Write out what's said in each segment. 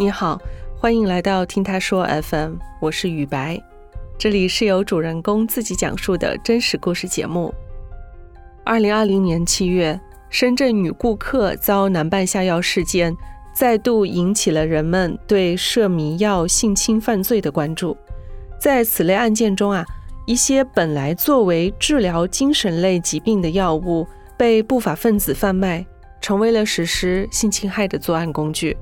你好，欢迎来到听他说 FM，我是雨白，这里是由主人公自己讲述的真实故事节目。二零二零年七月，深圳女顾客遭男伴下药事件，再度引起了人们对涉迷药性侵犯罪的关注。在此类案件中啊，一些本来作为治疗精神类疾病的药物，被不法分子贩卖。成为了实施性侵害的作案工具。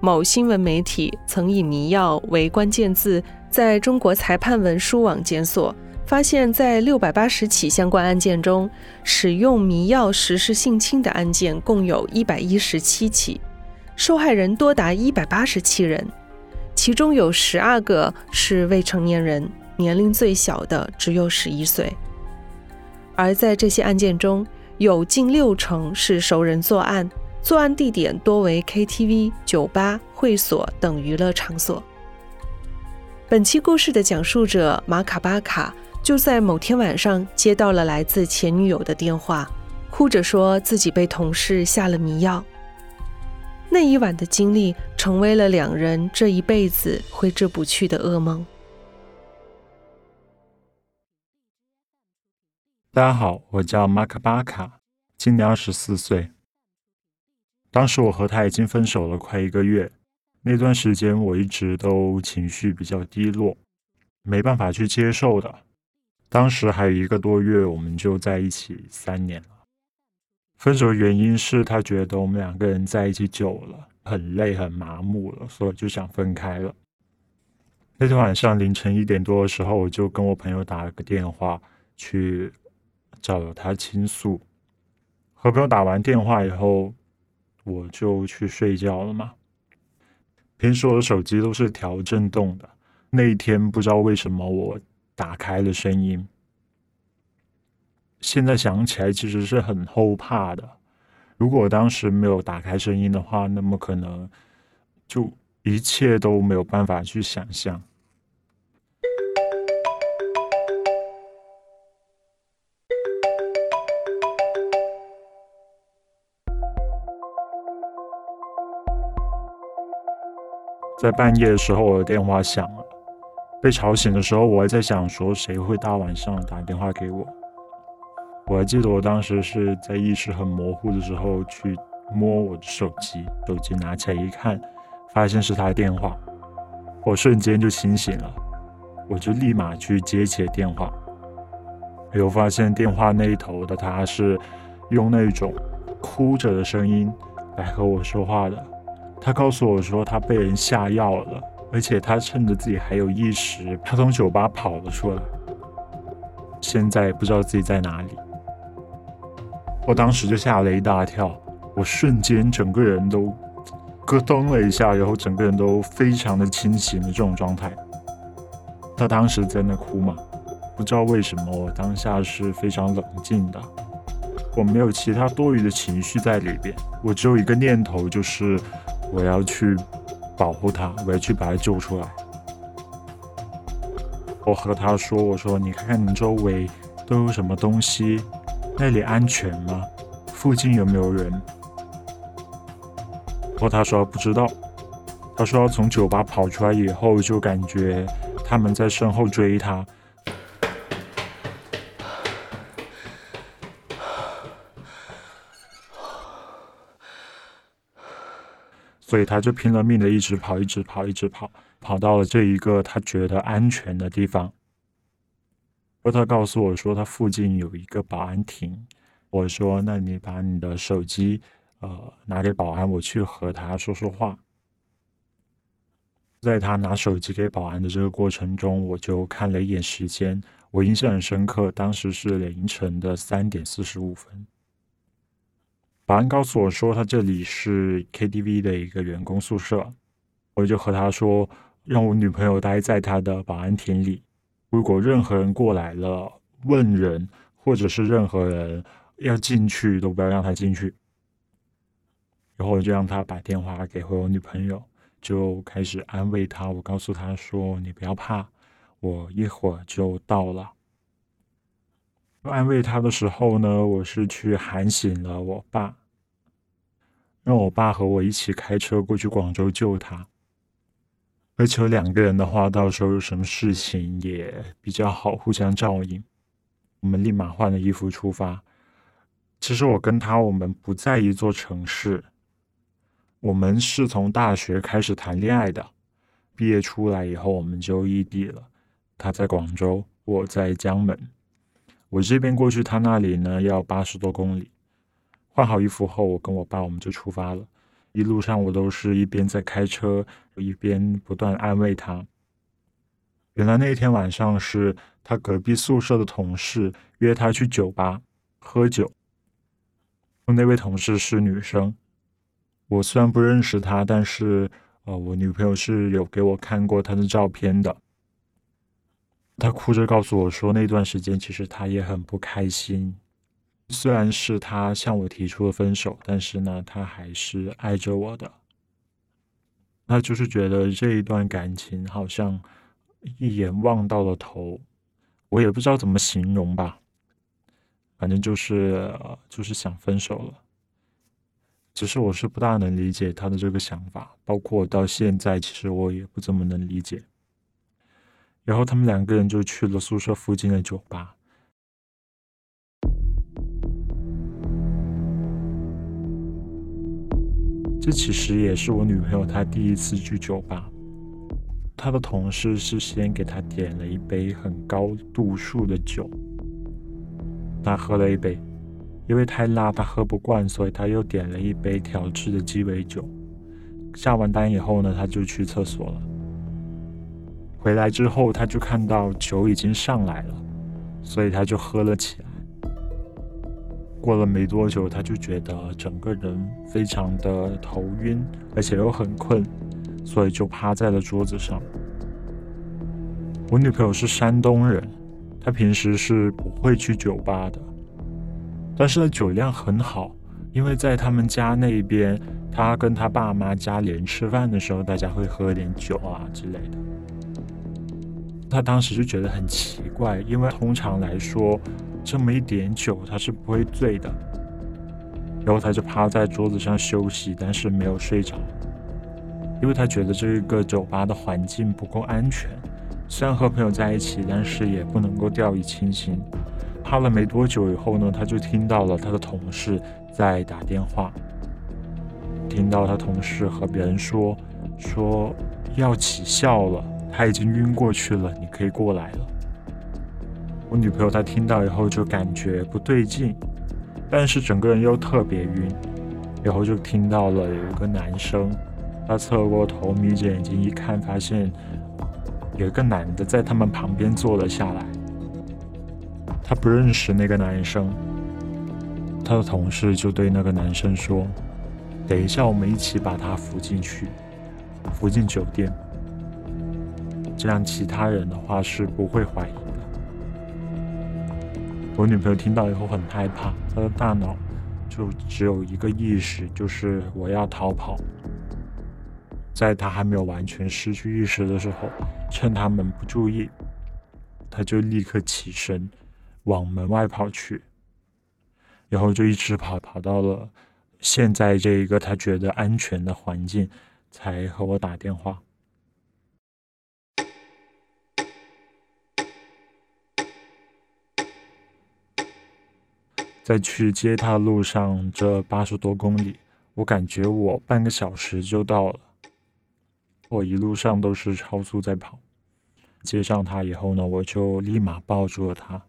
某新闻媒体曾以“迷药”为关键字，在中国裁判文书网检索，发现，在六百八十起相关案件中，使用迷药实施性侵的案件共有一百一十七起，受害人多达一百八十七人，其中有十二个是未成年人，年龄最小的只有十一岁。而在这些案件中，有近六成是熟人作案，作案地点多为 KTV、酒吧、会所等娱乐场所。本期故事的讲述者马卡巴卡就在某天晚上接到了来自前女友的电话，哭着说自己被同事下了迷药。那一晚的经历成为了两人这一辈子挥之不去的噩梦。大家好，我叫马卡巴卡，今年二十四岁。当时我和他已经分手了快一个月，那段时间我一直都情绪比较低落，没办法去接受的。当时还有一个多月，我们就在一起三年了。分手的原因是他觉得我们两个人在一起久了，很累很麻木了，所以就想分开了。那天晚上凌晨一点多的时候，我就跟我朋友打了个电话去。找他倾诉，和朋友打完电话以后，我就去睡觉了嘛。平时我的手机都是调震动的，那一天不知道为什么我打开了声音。现在想起来其实是很后怕的。如果当时没有打开声音的话，那么可能就一切都没有办法去想象。在半夜的时候，我的电话响了。被吵醒的时候，我还在想说谁会大晚上打电话给我。我还记得我当时是在意识很模糊的时候去摸我的手机，手机拿起来一看，发现是他的电话，我瞬间就清醒了。我就立马去接起了电话，有发现电话那一头的他是用那种哭着的声音来和我说话的。他告诉我说，他被人下药了，而且他趁着自己还有意识，他从酒吧跑了出来，现在不知道自己在哪里。我当时就吓了一大跳，我瞬间整个人都咯噔了一下，然后整个人都非常的清醒的这种状态。他当时在那哭嘛，不知道为什么，我当下是非常冷静的，我没有其他多余的情绪在里边，我只有一个念头就是。我要去保护他，我要去把他救出来。我和他说：“我说，你看看你周围都有什么东西？那里安全吗？附近有没有人？”然后他说不知道。他说从酒吧跑出来以后，就感觉他们在身后追他。所以他就拼了命的一直跑，一直跑，一直跑，跑到了这一个他觉得安全的地方。而他告诉我说，他附近有一个保安亭。我说：“那你把你的手机，呃，拿给保安，我去和他说说话。”在他拿手机给保安的这个过程中，我就看了一眼时间，我印象很深刻，当时是凌晨的三点四十五分。保安告诉我说，他这里是 KTV 的一个员工宿舍，我就和他说，让我女朋友待在他的保安亭里，如果任何人过来了问人，或者是任何人要进去，都不要让他进去。然后我就让他把电话给回我女朋友，就开始安慰他。我告诉他说：“你不要怕，我一会儿就到了。”安慰他的时候呢，我是去喊醒了我爸，让我爸和我一起开车过去广州救他。而且两个人的话，到时候有什么事情也比较好互相照应。我们立马换了衣服出发。其实我跟他，我们不在一座城市。我们是从大学开始谈恋爱的，毕业出来以后我们就异地了。他在广州，我在江门。我这边过去他那里呢，要八十多公里。换好衣服后，我跟我爸我们就出发了。一路上我都是一边在开车，一边不断安慰他。原来那天晚上是他隔壁宿舍的同事约他去酒吧喝酒。那位同事是女生，我虽然不认识她，但是呃，我女朋友是有给我看过她的照片的。她哭着告诉我说，那段时间其实她也很不开心。虽然是他向我提出了分手，但是呢，他还是爱着我的。他就是觉得这一段感情好像一眼望到了头，我也不知道怎么形容吧。反正就是就是想分手了。只是我是不大能理解他的这个想法，包括到现在，其实我也不怎么能理解。然后他们两个人就去了宿舍附近的酒吧。这其实也是我女朋友她第一次去酒吧。她的同事是先给她点了一杯很高度数的酒，她喝了一杯，因为太辣她喝不惯，所以她又点了一杯调制的鸡尾酒。下完单以后呢，她就去厕所了。回来之后，他就看到酒已经上来了，所以他就喝了起来。过了没多久，他就觉得整个人非常的头晕，而且又很困，所以就趴在了桌子上。我女朋友是山东人，她平时是不会去酒吧的，但是呢酒量很好，因为在他们家那边，她跟她爸妈家里人吃饭的时候，大家会喝点酒啊之类的。他当时就觉得很奇怪，因为通常来说。这么一点酒，他是不会醉的。然后他就趴在桌子上休息，但是没有睡着，因为他觉得这个酒吧的环境不够安全。虽然和朋友在一起，但是也不能够掉以轻心。趴了没多久以后呢，他就听到了他的同事在打电话，听到他同事和别人说说要起效了，他已经晕过去了，你可以过来了。我女朋友她听到以后就感觉不对劲，但是整个人又特别晕，然后就听到了有一个男生，他侧过头眯着眼睛一看，发现有一个男的在他们旁边坐了下来。他不认识那个男生，他的同事就对那个男生说：“等一下，我们一起把他扶进去，扶进酒店，这样其他人的话是不会怀疑的。”我女朋友听到以后很害怕，她的大脑就只有一个意识，就是我要逃跑。在她还没有完全失去意识的时候，趁他们不注意，她就立刻起身往门外跑去，然后就一直跑，跑到了现在这一个她觉得安全的环境，才和我打电话。在去接他路上，这八十多公里，我感觉我半个小时就到了。我一路上都是超速在跑。接上他以后呢，我就立马抱住了他。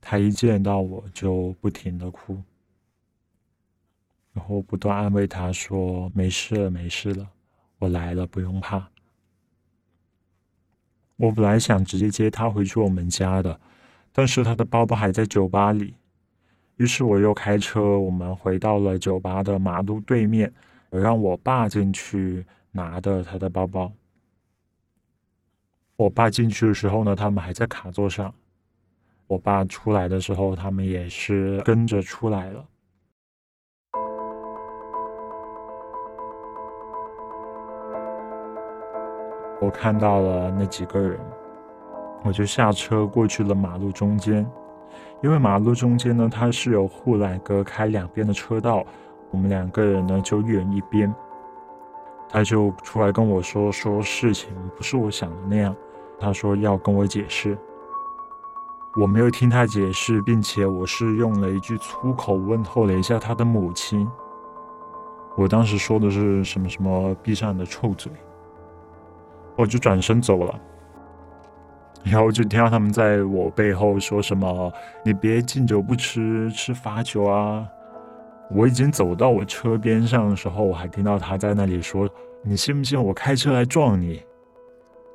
他一见到我就不停的哭，然后不断安慰他说：“没事了，没事了，我来了，不用怕。”我本来想直接接他回去我们家的，但是他的包包还在酒吧里。于是我又开车，我们回到了酒吧的马路对面，我让我爸进去拿的他的包包。我爸进去的时候呢，他们还在卡座上；我爸出来的时候，他们也是跟着出来了。我看到了那几个人，我就下车过去了马路中间。因为马路中间呢，它是有护栏隔开两边的车道，我们两个人呢就一人一边。他就出来跟我说，说事情不是我想的那样。他说要跟我解释，我没有听他解释，并且我是用了一句粗口问候了一下他的母亲。我当时说的是什么什么，闭上你的臭嘴，我就转身走了。然后就听到他们在我背后说什么：“你别敬酒不吃吃罚酒啊。”我已经走到我车边上的时候，我还听到他在那里说：“你信不信我开车来撞你？”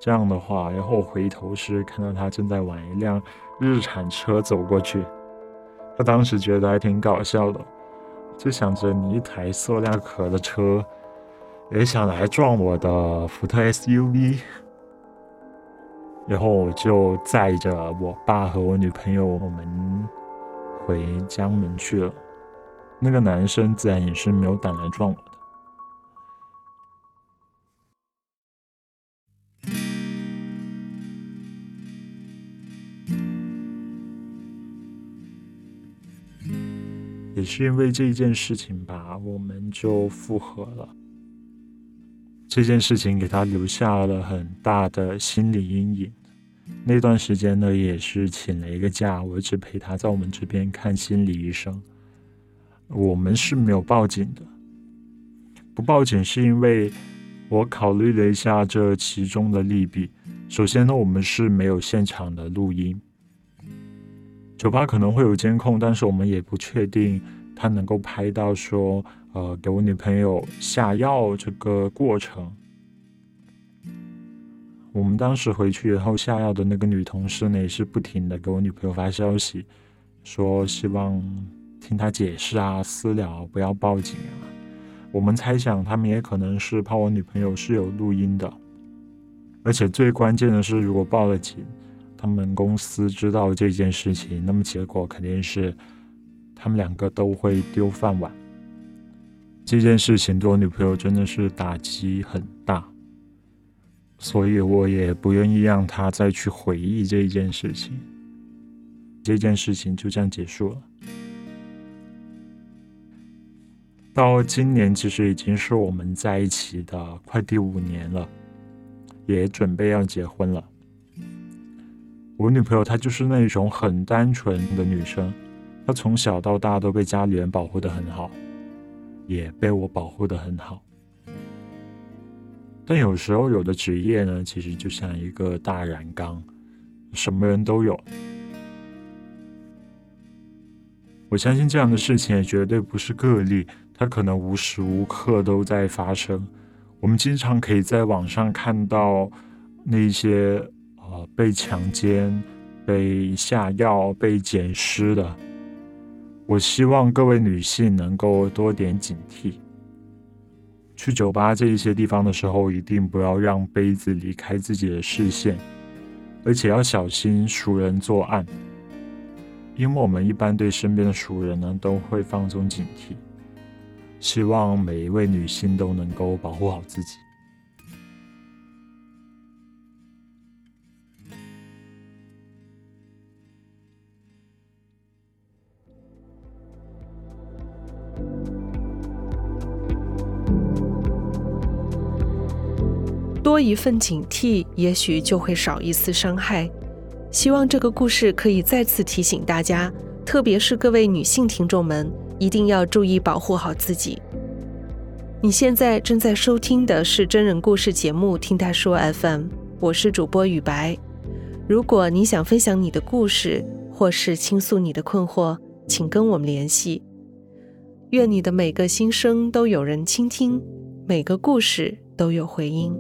这样的话，然后我回头时看到他正在往一辆日产车走过去。他当时觉得还挺搞笑的，就想着你一台塑料壳的车，也想来撞我的福特 SUV。然后我就载着我爸和我女朋友，我们回江门去了。那个男生自然也是没有胆来撞我的。也是因为这一件事情吧，我们就复合了。这件事情给他留下了很大的心理阴影。那段时间呢，也是请了一个假，我一直陪他在我们这边看心理医生。我们是没有报警的，不报警是因为我考虑了一下这其中的利弊。首先呢，我们是没有现场的录音，酒吧可能会有监控，但是我们也不确定他能够拍到说，呃，给我女朋友下药这个过程。我们当时回去以后下药的那个女同事呢，也是不停的给我女朋友发消息，说希望。听她解释啊，私聊，不要报警啊。我们猜想，他们也可能是怕我女朋友是有录音的，而且最关键的是，如果报了警，他们公司知道这件事情，那么结果肯定是他们两个都会丢饭碗。这件事情对我女朋友真的是打击很大，所以我也不愿意让她再去回忆这一件事情。这件事情就这样结束了。到今年其实已经是我们在一起的快第五年了，也准备要结婚了。我女朋友她就是那种很单纯的女生，她从小到大都被家里人保护的很好，也被我保护的很好。但有时候有的职业呢，其实就像一个大染缸，什么人都有。我相信这样的事情也绝对不是个例。它可能无时无刻都在发生。我们经常可以在网上看到那些呃被强奸、被下药、被捡尸的。我希望各位女性能够多点警惕。去酒吧这一些地方的时候，一定不要让杯子离开自己的视线，而且要小心熟人作案，因为我们一般对身边的熟人呢都会放松警惕。希望每一位女性都能够保护好自己。多一份警惕，也许就会少一丝伤害。希望这个故事可以再次提醒大家，特别是各位女性听众们。一定要注意保护好自己。你现在正在收听的是真人故事节目《听他说 FM》，我是主播雨白。如果你想分享你的故事，或是倾诉你的困惑，请跟我们联系。愿你的每个心声都有人倾听，每个故事都有回音。